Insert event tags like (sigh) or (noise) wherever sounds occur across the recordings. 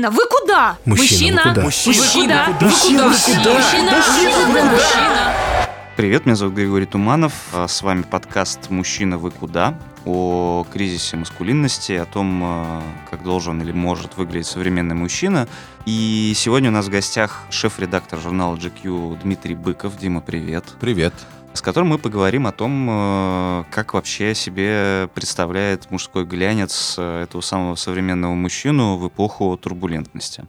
Мужчина, вы куда? Мужчина, куда? Мужчина, куда? Мужчина, куда? Мужчина? Привет, меня зовут Григорий Туманов. А С вами подкаст «Мужчина, вы куда?» о кризисе маскулинности, о том, э, как должен или может выглядеть современный мужчина. И сегодня у нас в гостях шеф-редактор журнала GQ Дмитрий Быков. Дима, привет. Привет. С которым мы поговорим о том, э, как вообще себе представляет мужской глянец э, этого самого современного мужчину в эпоху турбулентности.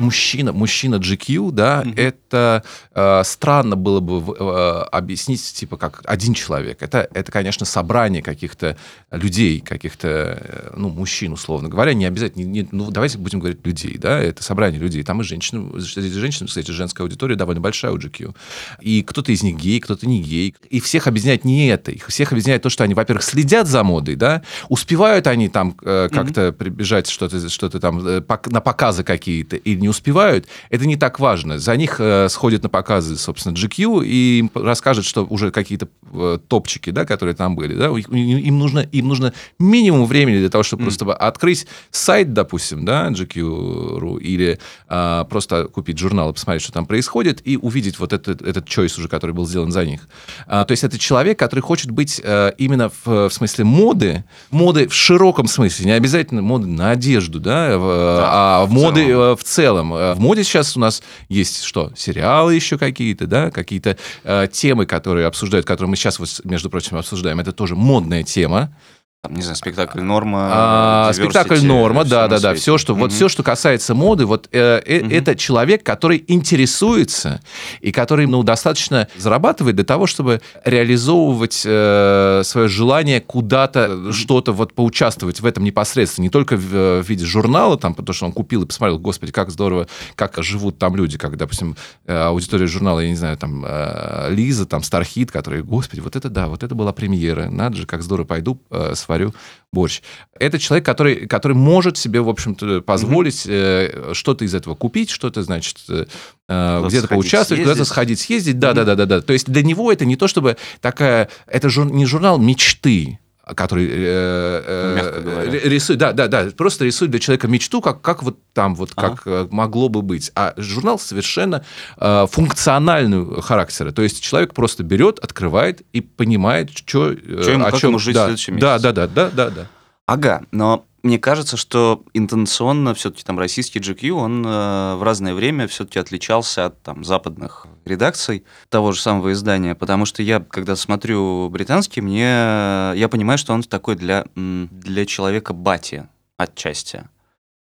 Мужчина, мужчина GQ, да, Мгм. это э, странно было бы э, объяснить, типа, как один человек. Это, это, конечно, собрание каких-то людей, каких-то, э, ну, мужчин, условно говоря, не обязательно, не- ну, давайте будем говорить людей, да, это собрание людей. Там и женщины, среди женщин, кстати, женская аудитория довольно большая у GQ. И кто-то из них гей, кто-то не гей. И всех объединяет не это. Их всех объединяет то, что они, во-первых, следят за модой, да, успевают они там э, как-то прибежать, что-то что там э, на показы какие-то, или не успевают, это не так важно. За них э, сходят на показы, собственно, GQ, и им расскажут, что уже какие-то э, топчики, да, которые там были, да, им, нужно, им нужно минимум времени для того, чтобы просто открыть сайт, допустим, да, GQ.ru, или а, просто купить журнал и посмотреть, что там происходит, и увидеть вот этот, этот choice уже, который был сделан за них. А, то есть это человек, который хочет быть э, именно в, в смысле моды, моды в широком смысле, не обязательно моды на одежду, да, в, а в моды целом. э, в целом. Э, В моде сейчас у нас есть что? Сериалы еще какие-то, да, какие-то э, темы, которые обсуждают, которые мы сейчас, между прочим, обсуждаем. Это тоже модная тема. Там, не знаю, спектакль «Норма», А, спектакль норма, да, да, да. Все, что, вот Мгм. все, что касается моды, вот э, э, Мгм. это человек, который интересуется и который, ну, достаточно зарабатывает для того, чтобы реализовывать э, свое желание куда-то что-то вот поучаствовать в этом непосредственно, не только в, э, в виде журнала, там, потому что он купил и посмотрел, господи, как здорово, как живут там люди, как, допустим, э, аудитория журнала, я не знаю, там э, Лиза, там Стархит, которые, господи, вот это да, вот это была премьера, надо же, как здорово, пойду э, сварю борщ. Это человек, который, который может себе, в общем-то, позволить э, что-то из этого купить, что-то, значит, э, э, где-то сходить, поучаствовать, куда-то съездить. сходить, съездить. Да, да, да, да, да. То есть для него это не то, чтобы такая... Это жур- не журнал мечты, который э, э, рисует, да, да, да, просто рисует для человека мечту, как, как вот там вот, Ага. как э, могло бы быть. А журнал совершенно э, функционального характера. То есть человек просто берет, открывает и понимает, что, Чё ему, как ему жить в да, следующем да, месяце. да, да, да, да, да. Ага, но мне кажется, что интенционно все-таки там российский GQ, он э, в разное время все-таки отличался от там западных редакций того же самого издания, потому что я, когда смотрю британский, мне я понимаю, что он такой для, для человека бати отчасти.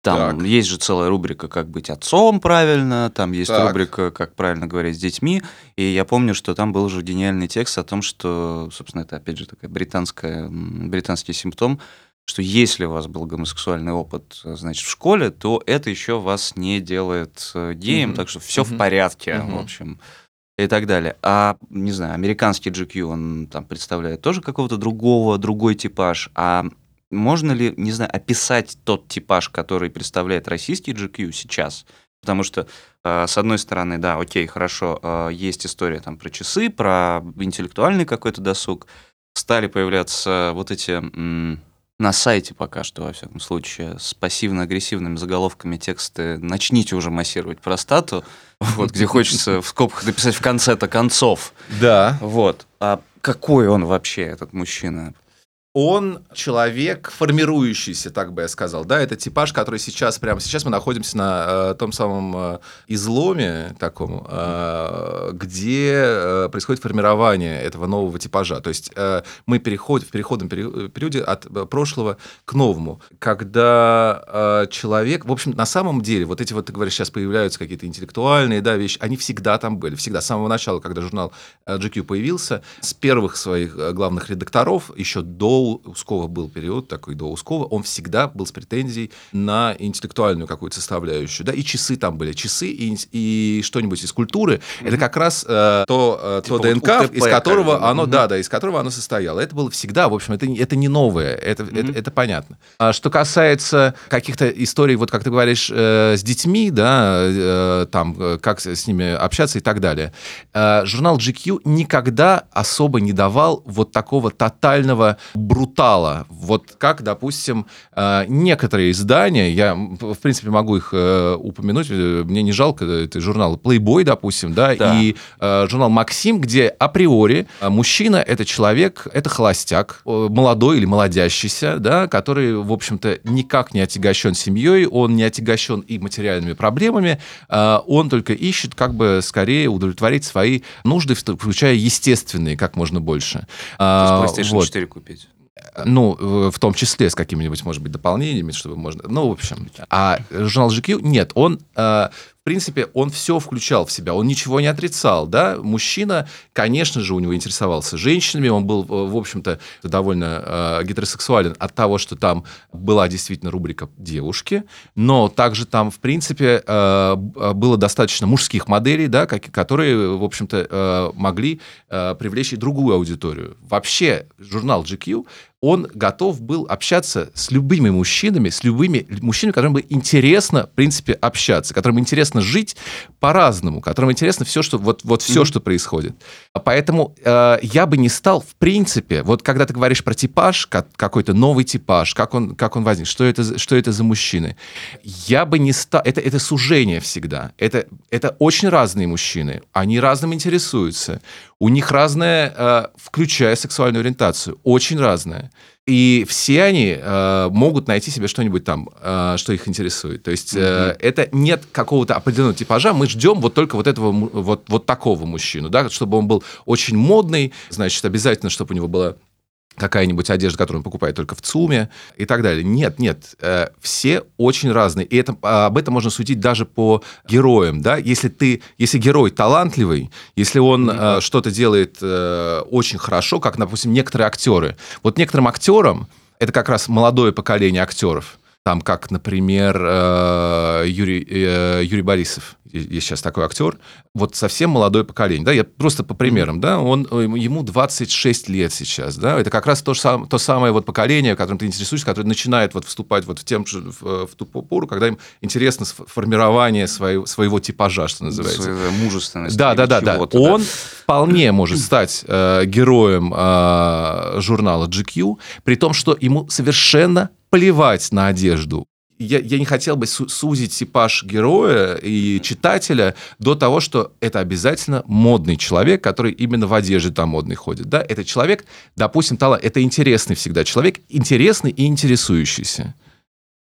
Там Так. есть же целая рубрика «Как быть отцом правильно», там есть Так. рубрика «Как правильно говорить с детьми», и я помню, что там был же гениальный текст о том, что, собственно, это, опять же, такая британская, британский симптом, что если у вас был гомосексуальный опыт, э, значит, в школе, то это еще вас не делает э, геем, Мгм. так что все в Мгм. порядке, Мгм. в общем, и так далее. А, не знаю, американский GQ, он там представляет тоже какого-то другого, другой типаж, а можно ли, не знаю, описать тот типаж, который представляет российский GQ сейчас? Потому что, э, с одной стороны, да, окей, хорошо, э, есть история там про часы, про интеллектуальный какой-то досуг. Стали появляться вот эти м, на сайте пока что, во всяком случае, с пассивно-агрессивными заголовками тексты «Начните уже массировать простату», (laughs) вот, где хочется в скобках написать в конце-то концов. Да. Вот. А какой он вообще, этот мужчина? Он человек формирующийся, так бы я сказал. Да, это типаж, который сейчас, прямо сейчас мы находимся на э, том самом э, изломе таком, э, где э, происходит формирование этого нового типажа. То есть э, мы переходим в переходном перио- периоде от э, прошлого к новому, когда э, человек, в общем, на самом деле, вот эти вот, ты говоришь, сейчас появляются какие-то интеллектуальные да, вещи, они всегда там были, всегда, с самого начала, когда журнал э, GQ появился, с первых своих э, главных редакторов, еще до Ускова был период такой, до Ускова, он всегда был с претензией на интеллектуальную какую-то составляющую, да, и часы там были, часы и, и что-нибудь из культуры, это как раз э, то, э, Типа то вот ДНК, УТП из которого как оно, Мгм. да, да, из которого оно состояло. Это было всегда, в общем, это, не- это не новое, это, это, Мгм. это понятно. А что касается каких-то историй, вот как ты говоришь, э, с детьми, да, э, там, э, как с с ними общаться и так далее, э, журнал GQ никогда особо не давал вот такого тотального брутала. Вот как, допустим, э, некоторые издания, я, в принципе, могу их э, упомянуть, э, мне не жалко, это журналы Playboy, допустим, да, Да. и журнал Максим, где априори мужчина — это человек, это холостяк, молодой или молодящийся, да, который, в общем-то, никак не отягощен семьей, он не отягощен и материальными проблемами, он только ищет как бы скорее удовлетворить свои нужды, включая естественные, как можно больше. То А, есть PlayStation вот. 4 купить. Ну, э, в том числе с какими-нибудь, может быть, дополнениями, чтобы можно... Ну, в общем. А журнал GQ, нет, он, э, в принципе, он все включал в себя, он ничего не отрицал, да. Мужчина, конечно же, у него интересовался женщинами, он был, э, в общем-то, довольно э, гетеросексуален от того, что там была действительно рубрика «девушки», но также там, в принципе, э, б- было достаточно мужских моделей, да, как- которые, в общем-то, э, могли э, привлечь и другую аудиторию. Вообще, журнал GQ он готов был общаться с любыми мужчинами, с любыми мужчинами, которым бы интересно, в принципе, общаться, которым интересно жить по-разному, которым интересно все, что вот, вот все, Мгм. что происходит. Поэтому э, я бы не стал, в принципе, вот когда ты говоришь про типаж, ка- какой-то новый типаж, как он, как он возник, что это, что это за мужчины, я бы не стал... Это, это сужение всегда. Это, это очень разные мужчины. Они разным интересуются. У них разная, э, включая сексуальную ориентацию, очень разная. И все они э, могут найти себе что-нибудь там, э, что их интересует. То есть э, это нет какого-то определенного типажа. Мы ждем вот только вот этого, вот, вот такого мужчину, да, чтобы он был очень модный, значит, обязательно, чтобы у него была какая-нибудь одежда, которую он покупает только в ЦУМе и так далее. Нет, нет, э, все очень разные. И это, а, об этом можно судить даже по героям, да. Если ты, если герой талантливый, если он э, что-то делает э, очень хорошо, как, допустим, некоторые актеры. Вот некоторым актерам это как раз молодое поколение актеров. Там, как, например, э, Юрий, э, Юрий Борисов, есть сейчас такой актер, вот совсем молодое поколение, да, я просто по примерам, да, он, э, ему 26 лет сейчас, да, это как раз то, же сам- то самое вот поколение, которым ты интересуешься, которое начинает вот вступать вот в, тем, в, в ту пору, когда им интересно формирование своего, своего типажа, что называется. Своей мужественности. Да, да, да, да. Он вполне может стать э, героем э, журнала GQ, при том, что ему совершенно плевать на одежду. Я, я не хотел бы су- сузить типаж героя и читателя до того, что это обязательно модный человек, который именно в одежде там модный ходит. Да? Это человек, допустим, талант, это интересный всегда человек, интересный и интересующийся.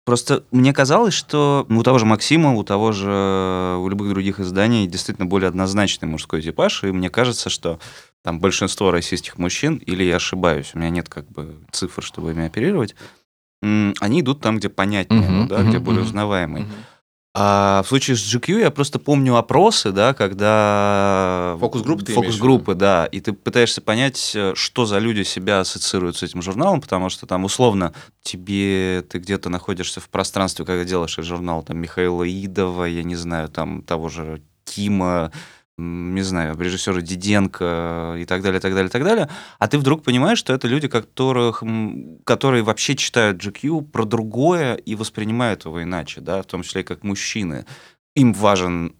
Просто мне казалось, что у того же Максима, у того же, э, у любых других изданий действительно более однозначный мужской типаж, и мне кажется, что там большинство российских мужчин, или я ошибаюсь, у меня нет как бы цифр, чтобы ими оперировать, они идут там, где понятнее, ну да, где мгм, более мгм. узнаваемый. А в случае с GQ я просто помню опросы, да, когда... Фокус-группы Фокус-группы, да. И ты пытаешься понять, э, что за люди себя ассоциируют с этим журналом, потому что там условно тебе ты где-то находишься в пространстве, когда делаешь журнал, там Михаила Идова, я не знаю, там того же Кима, не знаю, режиссера Диденко и так далее, так далее, так далее, а ты вдруг понимаешь, что это люди, которых, которые вообще читают GQ про другое и воспринимают его иначе, да, в том числе и как мужчины. Им важен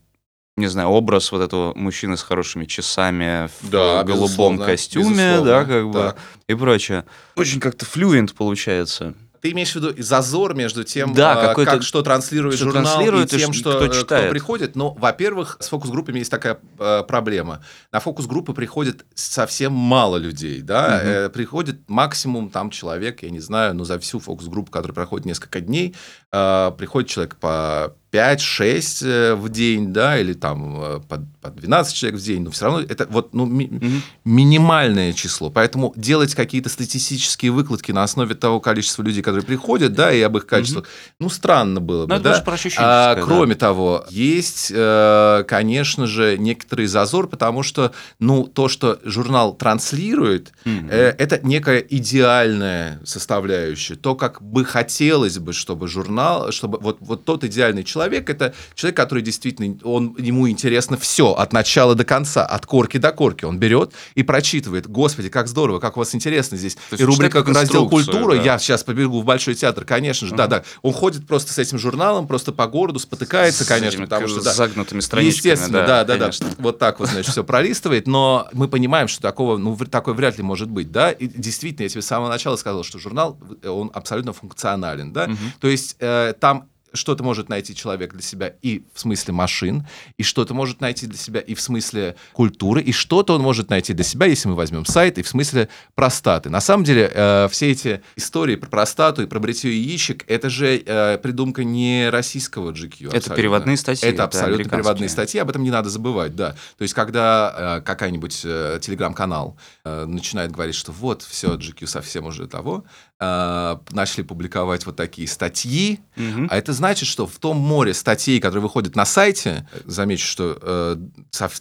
не знаю, образ вот этого мужчины с хорошими часами в Да, голубом безусловно, костюме, безусловно, да, как бы, так. и прочее. Очень как-то флюент получается. Ты имеешь в виду зазор между тем, Да, а, как что транслирует что журнал, транслирует и тем, что, кто э, читает. приходит? Ну, во-первых, с фокус-группами есть такая э, проблема. На фокус-группы приходит совсем мало людей, да, Мгм. Э, приходит максимум там человек, я не знаю, но за всю фокус-группу, которая проходит несколько дней, э, приходит человек по 5-6 э, в день, да, или там по, по 12 человек в день, но все равно это вот, ну, ми- Мгм. минимальное число. Поэтому делать какие-то статистические выкладки на основе того количества людей, которые приходят, да, и об их качествах, ну, странно было Ну, бы, это да. А, ощущение. кроме того, есть, э, конечно же, некоторый зазор, потому что, ну, то, что журнал транслирует, э, это некая идеальная составляющая. То, как бы хотелось бы, чтобы журнал, чтобы вот, вот тот идеальный человек, это человек, который действительно, он, ему интересно все от начала до конца, от корки до корки. Он берет и прочитывает. Господи, как здорово, как у вас интересно здесь. и рубрика раздел культура. да. Я сейчас побегу в Большой театр, конечно же. Да, да. Он ходит просто с этим журналом, просто по городу, спотыкается, С конечно, потому что да, с загнутыми страничками. Естественно, да, да, да. конечно. Вот так вот, значит, все пролистывает, но мы понимаем, что такого, ну, такое вряд ли может быть, да. И действительно, я тебе с самого начала сказал, что журнал, э, он абсолютно функционален, да. То есть э, там что-то может найти человек для себя и в смысле машин, и что-то может найти для себя и в смысле культуры, и что-то он может найти для себя, если мы возьмем сайт, и в смысле простаты. На самом деле, э, все эти истории про простату и про бритье яичек, это же э, придумка не российского GQ. Это абсолютно. переводные статьи, Это это абсолютно переводные статьи, об этом не надо забывать, да. То есть, когда э, какая-нибудь э, телеграм-канал э, начинает говорить, что вот, все, GQ совсем уже того, э, начали публиковать вот такие статьи, Мгм. а это значит, что в том море статей, которые выходят на сайте, замечу, что, э,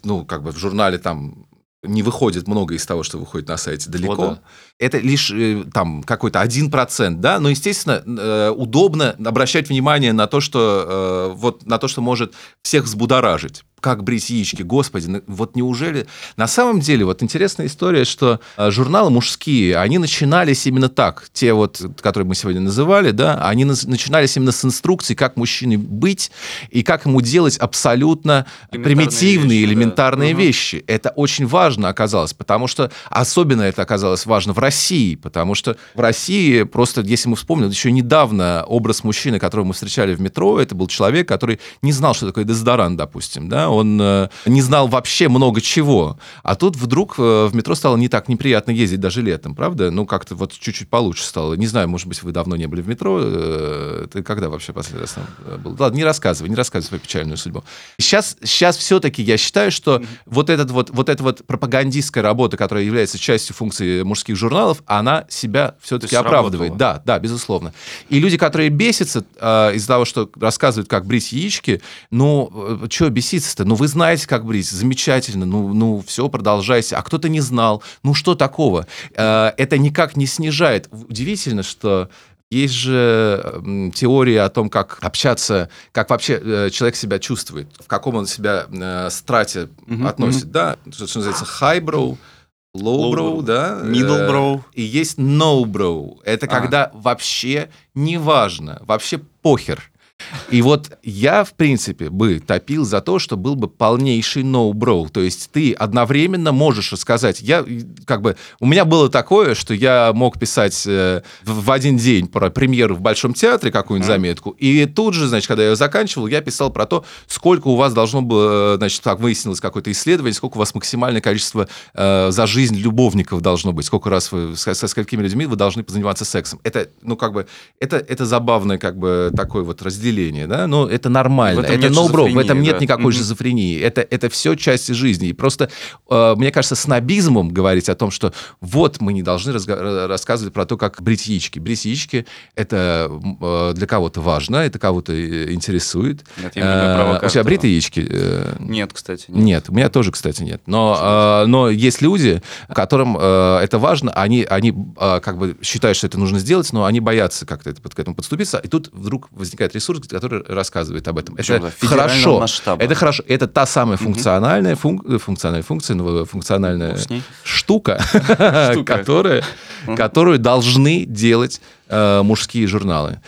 ну, как бы в журнале там не выходит много из того, что выходит на сайте далеко. О, да. Это лишь э, там какой-то один процент, да, но, естественно, э, удобно обращать внимание на то, что э, вот на то, что может всех взбудоражить. Как брить яички, господи, ну, вот неужели... На самом деле, вот интересная история, что э, журналы мужские, они начинались именно так. Те вот, которые мы сегодня называли, да, они начинались именно с инструкций, как мужчине быть и как ему делать абсолютно Элементарные примитивные, вещи, да. элементарные Мгм. вещи. Это очень важно оказалось, потому что особенно это оказалось важно в России, потому что в России просто, если мы вспомним, еще недавно образ мужчины, которого мы встречали в метро, это был человек, который не знал, что такое дезодорант, допустим, да, он э, не знал вообще много чего, а тут вдруг э, в метро стало не так неприятно ездить даже летом, правда? Ну, как-то вот чуть-чуть получше стало. Не знаю, может быть, вы давно не были в метро, э, ты когда вообще последний раз там э, был? Ладно, не рассказывай, не рассказывай свою печальную судьбу. Сейчас, сейчас все-таки я считаю, что вот, этот вот, вот эта вот пропагандистская работа, которая является частью функции мужских журналов, она себя все-таки оправдывает. Да, да, безусловно. И люди, которые бесятся э, из-за того, что рассказывают, как брить яички, ну, что беситься-то? Ну, вы знаете, как брить, замечательно, ну, ну все, продолжайте. А кто-то не знал. Ну, что такого? Э, это никак не снижает. Удивительно, что есть же м, теория о том, как общаться, как вообще э, человек себя чувствует, в каком он себя э, страте Мгм, относит, да, что, что называется highbrow, lowbrow, Lowbrow, да, middle э, и есть no-bro. Это А. когда вообще неважно, вообще похер. И вот я, в принципе, бы топил за то, что был бы полнейший no-bro. То есть ты одновременно можешь рассказать. Я, как бы, у меня было такое, что я мог писать э, в, один день про премьеру в Большом театре какую-нибудь Мгм. заметку, и тут же, значит, когда я ее заканчивал, я писал про то, сколько у вас должно было, э, значит, так выяснилось какое-то исследование, сколько у вас максимальное количество э, за жизнь любовников должно быть, сколько раз вы со, со сколькими людьми вы должны позаниматься сексом. Это, ну, как бы, это, это забавное, как бы, такое вот разделение, да, но это нормально. Это нет no в этом нет да. никакой Мгм. шизофрении. Это, это все части жизни. И просто, э, мне кажется, снобизмом говорить о том, что вот мы не должны разга- рассказывать про то, как брить яички. Брить яички — это э, для кого-то важно, это кого-то э, интересует. Нет, Э, У тебя бритые яички? Э, Нет, кстати. нет, у меня тоже, кстати, нет. Но, э, но есть люди, которым э, это важно, они, они э, как бы считают, что это нужно сделать, но они боятся как-то это, к этому подступиться, и тут вдруг возникает ресурс, который рассказывает об этом. Причем, это хорошо. масштаба. Это хорошо. Это та самая функциональная, функ- э, функциональная функция, ну, функциональная Бог с ней. штука, которая, которую должны делать э, мужские журналы.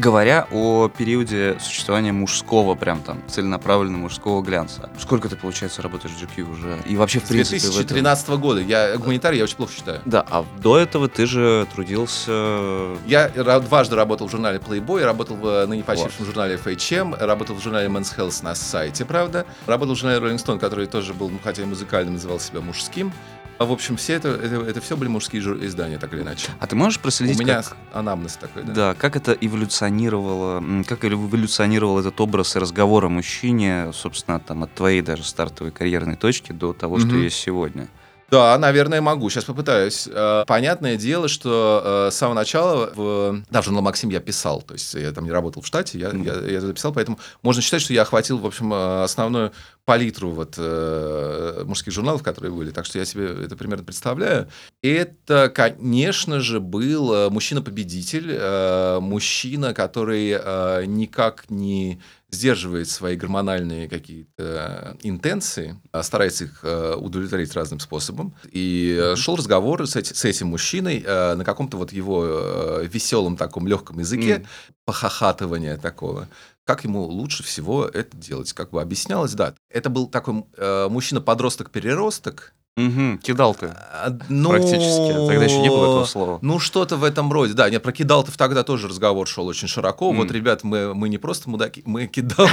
Говоря о периоде существования мужского, прям там, целенаправленного мужского глянца, сколько ты, получается, работаешь в GQ уже? И вообще, в принципе, в этом- 2013 года. Я гуманитарий, я очень плохо считаю. Да, а до этого ты же трудился... Я дважды работал в журнале Playboy, работал в ныне почившем журнале FHM, работал в журнале Men's Health на сайте, правда. Работал в журнале Rolling Stone, который тоже был, ну, хотя и музыкальным, называл себя мужским. А, в общем, все это, это, это все были мужские издания, так или иначе. А ты можешь У проследить, меня как... анамнез такой, да? Да, как это эволюционировало, как эволюционировал этот образ и разговор о мужчине, собственно, там, от твоей даже стартовой карьерной точки до того, что Мгм. есть сегодня? Да, наверное, могу. Сейчас попытаюсь. Э, Понятное дело, что э, с самого начала в, да, в журнал «Максим» я писал. То есть я там не работал в штате, я, Мгм. я, я это писал, поэтому можно считать, что я охватил, в общем, э, основную палитру вот э, мужских журналов, которые были, так что я себе это примерно представляю. Это, конечно же, был мужчина-победитель, э, мужчина, который э, никак не сдерживает свои гормональные какие-то интенции, а старается их э, удовлетворить разным способом. И э, шел разговор с, эти, с этим мужчиной э, на каком-то вот его веселом таком легком языке, mm. похохатывания такого как ему лучше всего это делать. Как бы объяснялось, да. Это был такой э, мужчина-подросток-переросток, Угу, кидал-то. А, ну, Практически. Тогда еще не было этого слова. Ну, что-то в этом роде. Да, нет, про кидал-то тогда тоже разговор шел очень широко. Mm. Вот, ребят, мы, мы не просто мудаки, мы кидал.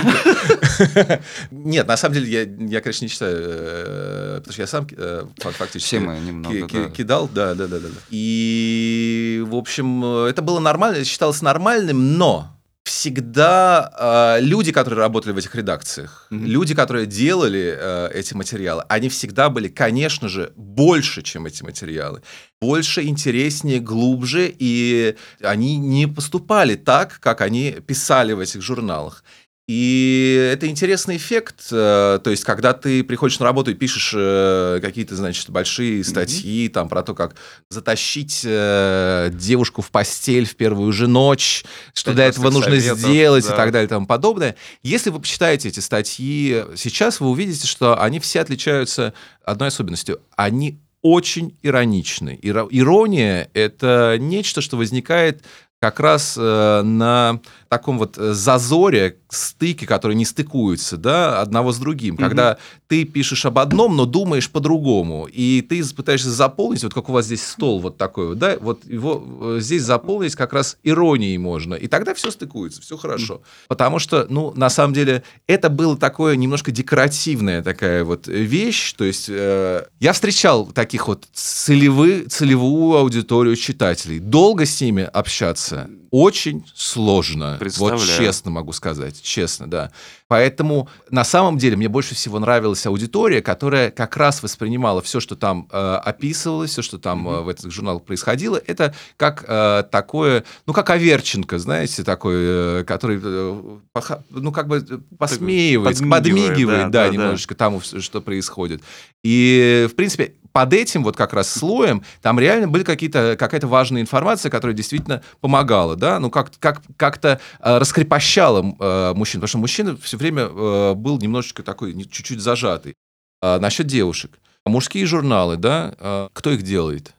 (laughs) Нет, на самом деле, я, я, конечно, не считаю, э, потому что я сам э, фактически Все мы немного, кидал. Да, да, да, да. И, в общем, это было нормально, считалось нормальным, но всегда э, люди, которые работали в этих редакциях, mm-hmm. люди, которые делали э, эти материалы, они всегда были, конечно же, больше, чем эти материалы. Больше, интереснее, глубже, и они не поступали так, как они писали в этих журналах. И это интересный эффект, э, то есть, когда ты приходишь на работу и пишешь э, какие-то, значит, большие статьи mm-hmm. там про то, как затащить э, девушку в постель в первую же ночь, что для этого нужно советов, сделать да. и так далее и тому подобное. Если вы почитаете эти статьи сейчас, вы увидите, что они все отличаются одной особенностью. Они очень ироничны. Ирония — это нечто, что возникает как раз на таком вот э, зазоре, стыке, которые не стыкуются, да, одного с другим. Угу. Когда ты пишешь об одном, но думаешь по-другому, и ты пытаешься заполнить, вот как у вас здесь стол вот такой вот, да, вот его э, здесь заполнить как раз иронией можно, и тогда все стыкуется, все хорошо. Угу. Потому что, ну, на самом деле, это было такое немножко декоративная такая вот вещь, то есть э, я встречал таких вот целевы, целевую аудиторию читателей, долго с ними общаться очень сложно. Вот честно могу сказать, честно, да. Поэтому на самом деле мне больше всего нравилась аудитория, которая как раз воспринимала все, что там э, описывалось, все, что там mm-hmm. э, в этих журналах происходило, это как э, такое, ну как Аверченко, знаете, такой, э, который, э, поха, ну как бы посмеивается, подмигивает, подмигивает да, да, да, немножечко да. тому, что происходит. И в принципе под этим вот как раз слоем там реально были какие-то, какая-то важная информация, которая действительно помогала, да, ну как, как, как-то э, раскрепощала э, мужчин, потому что мужчина все время э, был немножечко такой, чуть-чуть зажатый. А, насчет девушек. Мужские журналы, да, э, кто их делает?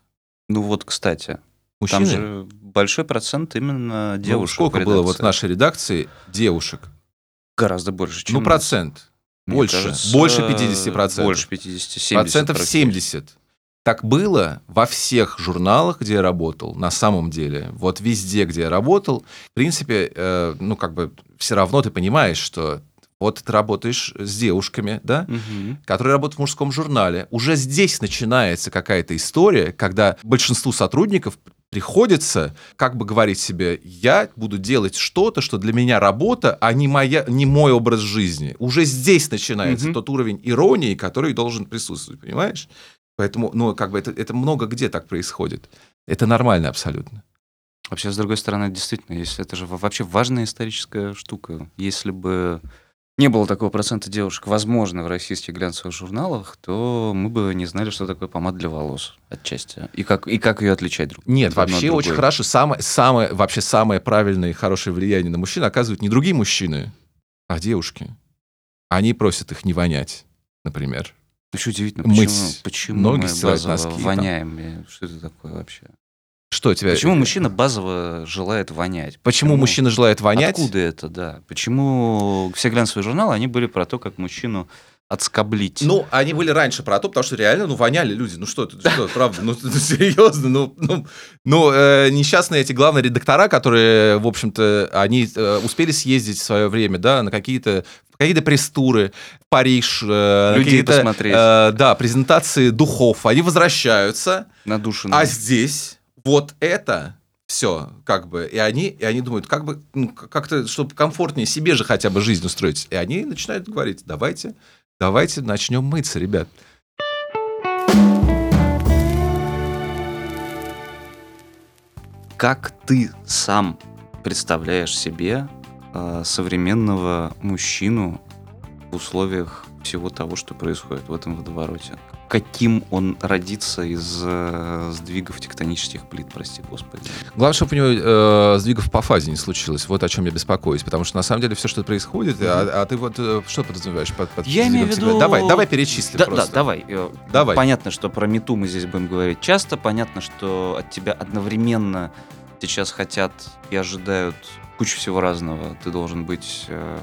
Ну вот, кстати, Мужчины? Там же большой процент именно ну, девушек. Ну, сколько было вот в нашей редакции девушек? Гораздо больше, чем... Ну, процент. Больше. Кажется, больше 50%. Больше 50, 70. Процентов 70. Так было во всех журналах, где я работал, на самом деле. Вот везде, где я работал, в принципе, э, ну, как бы все равно ты понимаешь, что вот ты работаешь с девушками, да, угу. которые работают в мужском журнале. Уже здесь начинается какая-то история, когда большинству сотрудников приходится как бы говорить себе, я буду делать что-то, что для меня работа, а не, моя, не мой образ жизни. Уже здесь начинается угу. тот уровень иронии, который должен присутствовать, понимаешь? Поэтому, ну, как бы это, это много где так происходит. Это нормально абсолютно. Вообще, с другой стороны, действительно, если это же вообще важная историческая штука. Если бы не было такого процента девушек, возможно, в российских глянцевых журналах, то мы бы не знали, что такое помада для волос отчасти. И как, и как ее отличать друг Нет, вообще очень хорошо. Самое, самое, вообще самое правильное и хорошее влияние на мужчин оказывают не другие мужчины, а девушки. Они просят их не вонять, например. Еще удивительно, почему, Мыть почему ноги, мы базово носки, воняем? Там. Что это такое вообще? Что тебя... Почему мужчина базово желает вонять? Почему, Почему мужчина желает вонять? Откуда это, да? Почему все глянцевые журналы, они были про то, как мужчину отскоблить. Ну, они были раньше про то, потому что реально, ну, воняли люди. Ну, что это, что, правда, ну, (laughs) ну, серьезно, ну, ну, ну э, несчастные эти главные редактора, которые, в общем-то, они э, успели съездить в свое время, да, на какие-то какие-то пресс-туры, Париж, э, Людей посмотреть. Э, да, презентации духов, они возвращаются. Надушенные. А здесь вот это все, как бы, и они, и они думают, как бы, ну, как-то, чтобы комфортнее себе же хотя бы жизнь устроить. И они начинают говорить, давайте, давайте начнем мыться, ребят. Как ты сам представляешь себе э, современного мужчину в условиях всего того, что происходит в этом водовороте. Каким он родится из э, сдвигов тектонических плит, прости господи. Главное, чтобы у него э, сдвигов по фазе не случилось. Вот о чем я беспокоюсь. Потому что на самом деле все, что происходит, а, а ты вот э, что подразумеваешь под, под Я имею в виду-? Давай, давай перечисли Да, просто. да, давай. Э, Давай. Понятно, что про мету мы здесь будем говорить часто. Понятно, что от тебя одновременно сейчас хотят и ожидают кучу всего разного. Ты должен быть... э,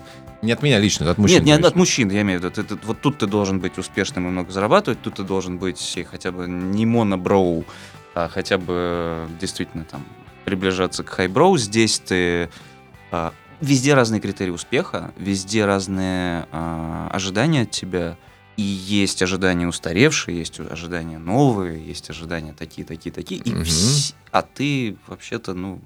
Не от меня лично, от мужчин. Нет, не от, мужчин, я имею в виду. Ты- ты- вот тут ты должен быть успешным и много зарабатывать, тут ты должен быть хотя бы не моноброу, а хотя бы действительно там приближаться к хайброу. Здесь ты... а, везде разные критерии успеха, везде разные а, ожидания от тебя. И есть ожидания устаревшие, есть ожидания новые, есть ожидания такие, такие, такие. И Мгм. вс- А ты вообще-то, ну...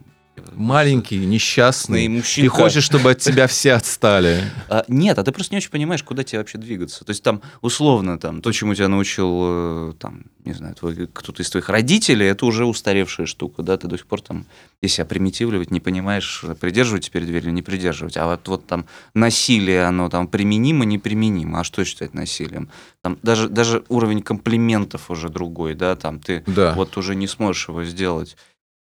Маленький, несчастный. Ну, мужчинка. Ты хочешь, чтобы от тебя все отстали. А, нет, а ты просто не очень понимаешь, куда тебе вообще двигаться. То есть там, условно, там, то, чему тебя научил, э, там, не знаю, твой, кто-то из твоих родителей, это уже устаревшая штука, да, ты до сих пор там, если себя примитивливать, не понимаешь, придерживать теперь дверь или не придерживать. А вот, вот там насилие, оно там применимо, неприменимо. А что считать насилием? Там даже, даже уровень комплиментов уже другой, да, там ты Да. вот уже не сможешь его сделать.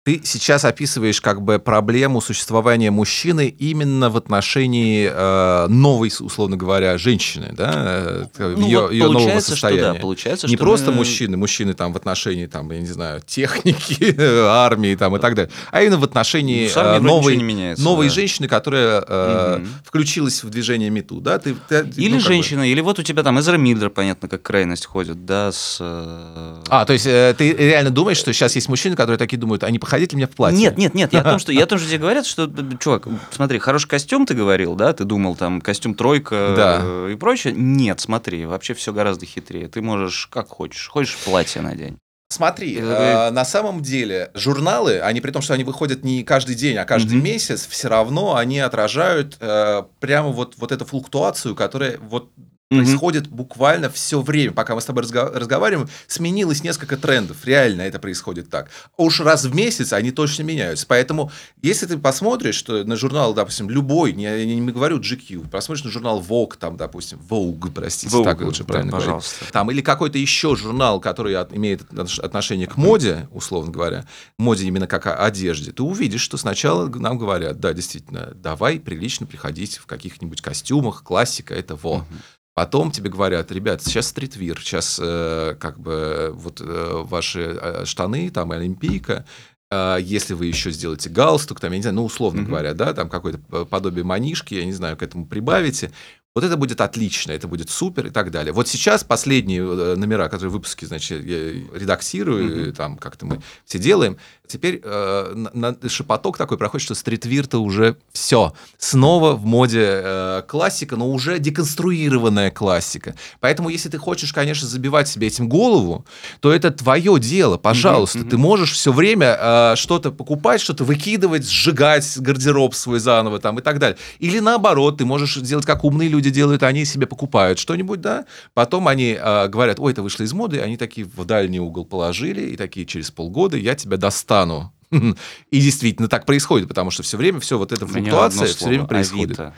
Ты сейчас описываешь как бы проблему существования мужчины именно в отношении э, новой, условно говоря, женщины, да, э, Ну, ее, вот ее нового получается, что состояния. да, получается, не что просто мы- мужчины, мужчины там в отношении, там, я не знаю, техники, (laughs) армии там и так далее, а именно в отношении Ну, э, новой, меняется, новой да. женщины, которая э, Мгм. включилась в движение МИТУ, да? Ты, ты- Или ну, как бы- женщина, или вот у тебя там Эзра Миллер, понятно, как крайность ходит, да, с... э, А, то есть э, ты реально думаешь, что сейчас есть мужчины, которые такие думают, а не походить ли мне в платье? Нет, нет, нет, я о том, что, я о том, что тебе (laughs) говорят, что, чувак, смотри, хороший костюм ты говорил, да, ты думал, там, костюм тройка Да. э, и прочее. Нет, смотри, вообще все гораздо хитрее. Ты можешь как хочешь. Хочешь платье надень. Смотри, Это э, на самом деле журналы, они при том, что они выходят не каждый день, а каждый Мгм. месяц, все равно они отражают э, прямо вот, вот эту флуктуацию, которая вот Мгм. происходит буквально все время, пока мы с тобой разга- разговариваем, сменилось несколько трендов, реально это происходит так. Уж раз в месяц они точно меняются, поэтому если ты посмотришь что на журнал, допустим, любой, не, я не говорю GQ, посмотришь на журнал Vogue, там, допустим, Vogue, простите, так Vogue, лучше да, правильно говорить. пожалуйста. Там или какой-то еще журнал, который от- имеет отнош- отношение к моде, условно говоря, моде именно как одежде, ты увидишь, что сначала нам говорят, да, действительно, давай прилично приходить в каких-нибудь костюмах, классика, это во. Мгм. Потом тебе говорят, ребят, сейчас стритвир, сейчас э, как бы вот э, ваши э, штаны, там олимпийка, э, если вы еще сделаете галстук, там, я не знаю, ну, условно Мгм. говоря, да, там какое-то подобие манишки, я не знаю, к этому прибавите, вот это будет отлично, это будет супер и так далее. Вот сейчас последние э, номера, которые выпуски, значит, я редактирую, и там как-то мы все делаем. Теперь э, на- на- шепоток такой проходит, что стритвир-то уже все. Снова в моде э, классика, но уже деконструированная классика. Поэтому, если ты хочешь, конечно, забивать себе этим голову, то это твое дело, пожалуйста. мгм. Ты можешь все время э, что-то покупать, что-то выкидывать, сжигать гардероб свой заново там и так далее. Или наоборот, ты можешь делать, как умные люди делают, они себе покупают что-нибудь, да, потом они э, говорят, ой, это вышло из моды, они такие в дальний угол положили, и такие через полгода я тебя достану. (laughs) И действительно так происходит, потому что все время все вот эта флуктуация все время происходит. Авито.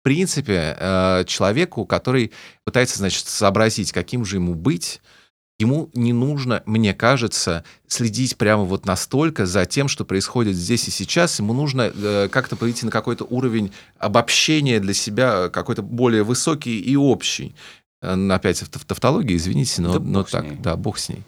В принципе, э, человеку, который пытается, значит, сообразить, каким же ему быть, ему не нужно, мне кажется, следить прямо вот настолько за тем, что происходит здесь и сейчас. Ему нужно э, как-то пойти на какой-то уровень обобщения для себя, какой-то более высокий и общий. Э, Опять в тавтологии, извините, но, Да но так, да, бог с ней.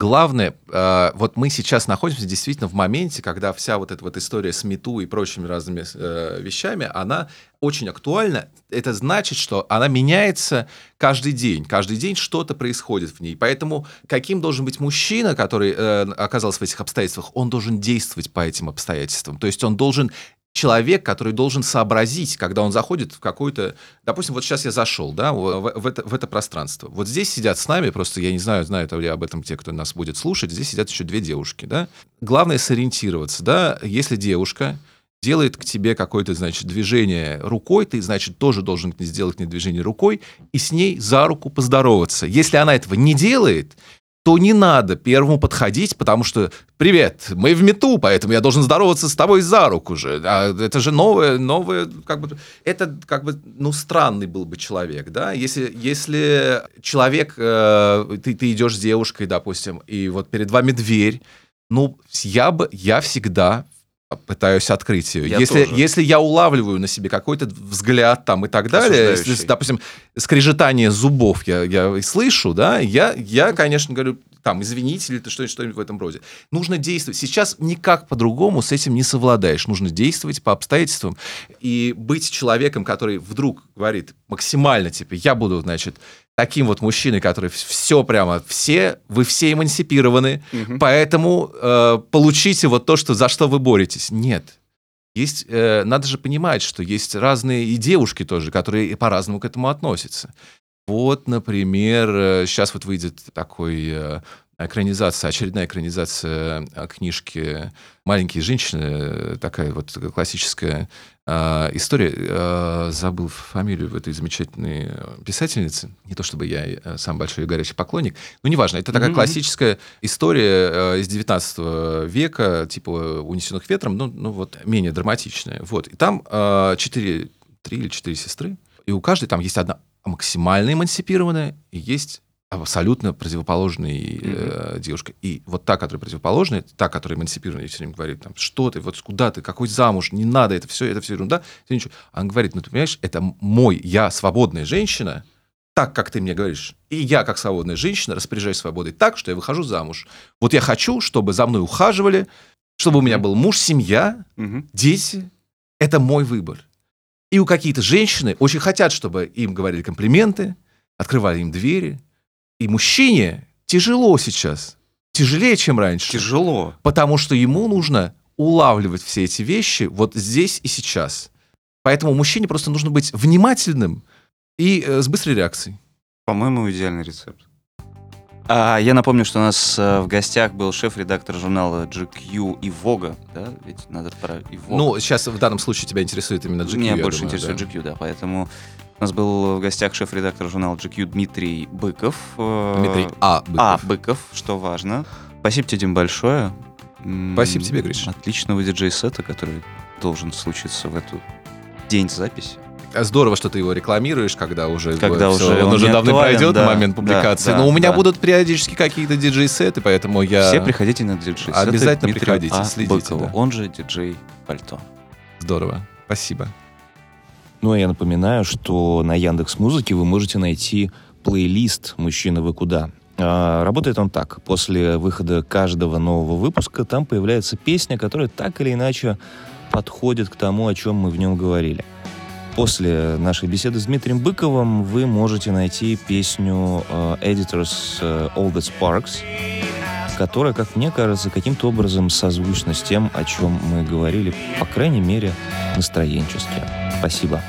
Главное, э, вот мы сейчас находимся действительно в моменте, когда вся вот эта вот история с МИТУ и прочими разными э, вещами, она очень актуальна. Это значит, что она меняется каждый день. Каждый день что-то происходит в ней. Поэтому каким должен быть мужчина, который э, оказался в этих обстоятельствах, он должен действовать по этим обстоятельствам. То есть он должен человек, который должен сообразить, когда он заходит в какой-то... Допустим, вот сейчас я зашел, да, в, в это, в это пространство. Вот здесь сидят с нами, просто я не знаю, знают ли об этом те, кто нас будет слушать, здесь сидят еще две девушки, да. Главное сориентироваться, да, если девушка делает к тебе какое-то, значит, движение рукой, ты, значит, тоже должен сделать к ней движение рукой и с ней за руку поздороваться. Если она этого не делает, то не надо первому подходить, потому что «Привет, мы в мету, поэтому я должен здороваться с тобой за руку же». А это же новое, новое, как бы... Это как бы, ну, странный был бы человек, да? Если, если человек, э, ты, ты идешь с девушкой, допустим, и вот перед вами дверь, ну, я бы, я всегда пытаюсь открыть ее. Я если, тоже. если я улавливаю на себе какой-то взгляд там и так далее, если, допустим, скрежетание зубов я, я слышу, да, я, я, конечно, говорю, там, извините, или что- что-нибудь в этом роде. Нужно действовать. Сейчас никак по-другому с этим не совладаешь. Нужно действовать по обстоятельствам и быть человеком, который вдруг говорит максимально, типа, я буду, значит, таким вот мужчиной, который все прямо, все, вы все эмансипированы, Мгм. поэтому э, получите вот то, что, за что вы боретесь. Нет. Есть, э, надо же понимать, что есть разные и девушки тоже, которые по-разному к этому относятся. Вот, например, сейчас вот выйдет такой э, экранизация, очередная экранизация э, книжки «Маленькие женщины», э, такая вот классическая э, история. Э, забыл фамилию этой замечательной э, писательницы. Не то чтобы я э, сам большой и горячий поклонник, но неважно. Это такая Мгм. классическая история э, из 19 века, типа «Унесенных ветром», ну, ну вот менее драматичная. Вот. И там э, четыре, три или четыре сестры, и у каждой там есть одна максимально эмансипированная, и есть абсолютно противоположная э, девушка. И вот та, которая противоположная, та, которая эмансипированная, все время говорит, там, что ты, вот куда ты, какой замуж, не надо, это все, это все ерунда. Ничего. Она говорит, ну ты понимаешь, это мой, я свободная женщина, так, как ты мне говоришь. И я, как свободная женщина, распоряжаюсь свободой так, что я выхожу замуж. Вот я хочу, чтобы за мной ухаживали, чтобы у меня был муж, семья, Мгм. дети – это мой выбор. И у какие-то женщины очень хотят, чтобы им говорили комплименты, открывали им двери. И мужчине тяжело сейчас, тяжелее, чем раньше. Тяжело. Потому что ему нужно улавливать все эти вещи вот здесь и сейчас. Поэтому мужчине просто нужно быть внимательным и э, с быстрой реакцией. По-моему, идеальный рецепт. А, я напомню, что у нас э, в гостях был шеф-редактор журнала GQ и Vogue, да? Ведь надо про и Vogue. Ну, сейчас в данном случае тебя интересует именно GQ. Меня больше думаю, интересует да. GQ, да. Поэтому у нас был в гостях шеф-редактор журнала GQ Дмитрий Быков. э, Дмитрий А. Быков. А. Быков, что важно. Спасибо тебе, Дим, большое. Спасибо тебе, Гриш. Отличного диджей-сета, который должен случиться в эту день записи. А Здорово, что ты его рекламируешь, когда уже, Когда всё, уже он он уже давно актуален, пройдет да, на момент да, публикации. да, Но у меня да. будут периодически какие-то диджей-сеты, поэтому я... Все приходите на диджей Обязательно приходите, следите, да. Он же диджей Пальто. Здорово. Спасибо. Ну, а я напоминаю, что на Яндекс Музыке вы можете найти плейлист «Мужчина, вы куда?». А, работает он так. После выхода каждого нового выпуска там появляется песня, которая так или иначе подходит к тому, о чем мы в нем говорили. После нашей беседы с Дмитрием Быковым вы можете найти песню э, Editors э, All That Sparks, которая, как мне кажется, каким-то образом созвучна с тем, о чем мы говорили, по крайней мере, настроенчески. Спасибо.